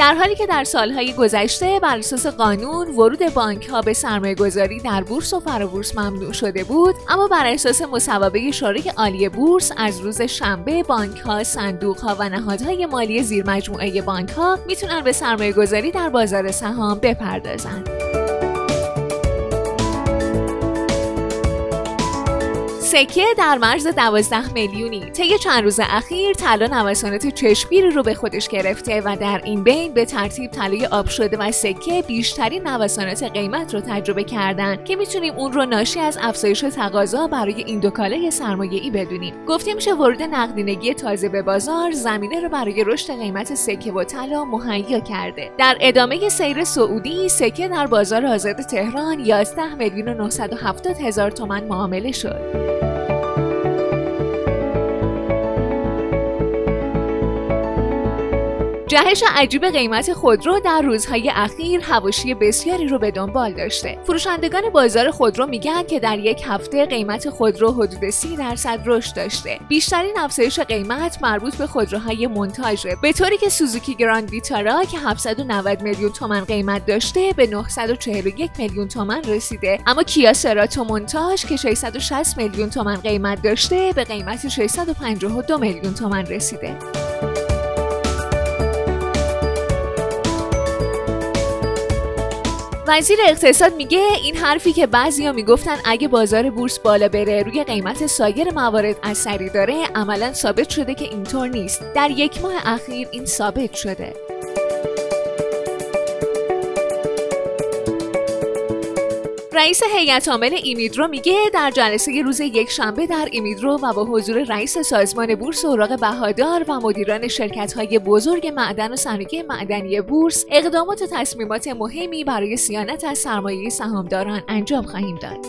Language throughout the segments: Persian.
در حالی که در سالهای گذشته بر اساس قانون ورود بانک ها به سرمایه گذاری در بورس و فرابورس ممنوع شده بود اما بر اساس مصوبه شورای عالی بورس از روز شنبه بانک ها صندوق ها و نهادهای مالی زیر مجموعه بانک ها می‌تونن به سرمایه گذاری در بازار سهام بپردازند. سکه در مرز 12 میلیونی. طی چند روز اخیر طلا نوسانات چشمگیری رو به خودش گرفته و در این بین به ترتیب طلای آب شده و سکه بیشترین نوسانات قیمت رو تجربه کردن که می‌تونیم اون رو ناشی از افزایش تقاضا برای این دو کالای سرمایه‌ای بدونیم. گفته میشه ورود نقدینگی تازه به بازار زمینه رو برای رشد قیمت سکه و طلا مهیا کرده. در ادامه سیر سعودی سکه در بازار آزاد تهران 11 میلیون و 970 هزار تومان معامله شد. جهش عجیب قیمت خودرو در روزهای اخیر حواشی بسیاری رو به دنبال داشته. فروشندگان بازار خودرو میگن که در یک هفته قیمت خودرو حدود 30 درصد رشد داشته. بیشترین افزایش قیمت مربوط به خودروهای منتاژه. به طوری که سوزوکی گراند ویتارا که 790 میلیون تومان قیمت داشته به 941 میلیون تومان رسیده. اما کیا سراتو مونتاژ که 660 میلیون تومان قیمت داشته به قیمت 652 میلیون تومان رسیده. وزیر اقتصاد میگه این حرفی که بعضیا می‌گفتن اگه بازار بورس بالا بره روی قیمت سایر موارد اثری داره عملا ثابت شده که اینطور نیست. در یک ماه اخیر این ثابت شده. رئیس هیئت عامل ایمیدرو میگه در جلسه روز یک شنبه در ایمیدرو و با حضور رئیس سازمان بورس اوراق بهادار و مدیران شرکت های بزرگ معدن و صنایع معدنی بورس اقدامات و تصمیمات مهمی برای سیانت از سرمایه سهامداران انجام خواهیم داد.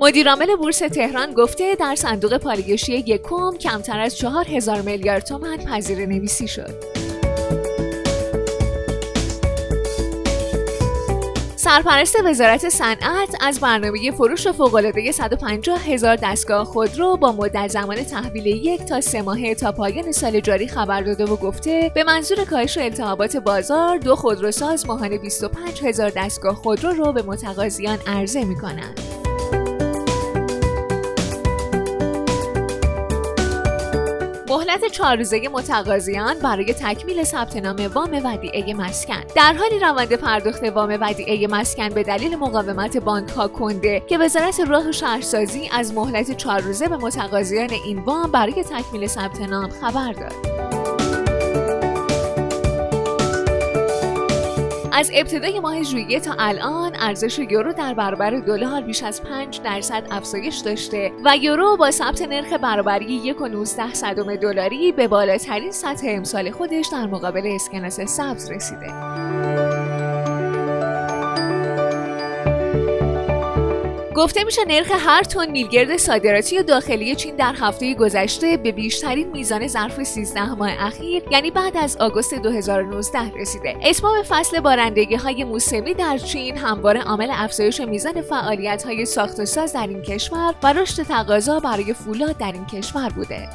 مدیرعامل بورس تهران گفته در صندوق پالایشی یکم کمتر از چهار هزار میلیارد تومان پذیر نویسی شد. سرپرست وزارت صنعت از برنامه فروش فوق‌العاده 150 هزار دستگاه خودرو با مدت زمان تحویل یک تا سه ماهه تا پایان سال جاری خبر داده و گفته به منظور کاهش التهابات بازار دو خودروساز ماهانه 25 هزار دستگاه خودرو رو به متقاضیان عرضه می کنند. مهلت چهار روزه متقاضیان برای تکمیل ثبت نام وام ودیعه مسکن. در حالی روند پرداخت وام ودیعه مسکن به دلیل مقاومت بانک ها کنده که وزارت راه و شهرسازی از مهلت چهار روزه به متقاضیان این وام برای تکمیل ثبت نام خبر داد. از ابتدای ماه ژوئیه تا الان ارزش یورو در برابر دلار بیش از 5 درصد افزایش داشته و یورو با ثبت نرخ برابری 1.19 صدم دلاری به بالاترین سطح امسال خودش در مقابل اسکناس سبز رسیده. گفته میشه نرخ هر تن میلگرد صادراتی داخلی چین در هفته گذشته به بیشترین میزان ظرف 13 ماه اخیر یعنی بعد از آگوست 2019 رسیده. اتمام فصل بارندگی های موسمی در چین همواره عامل افزایش میزان فعالیت های ساخت و ساز در این کشور و رشد تقاضا برای فولاد در این کشور بوده.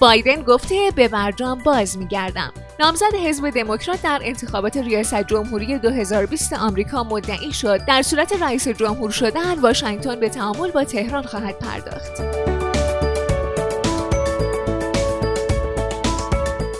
بایدن گفته به برجام باز میگردم نامزد حزب دموکرات در انتخابات ریاست جمهوری 2020 آمریکا مدعی شد در صورت رئیس جمهور شدن واشنگتن به تعامل با تهران خواهد پرداخت.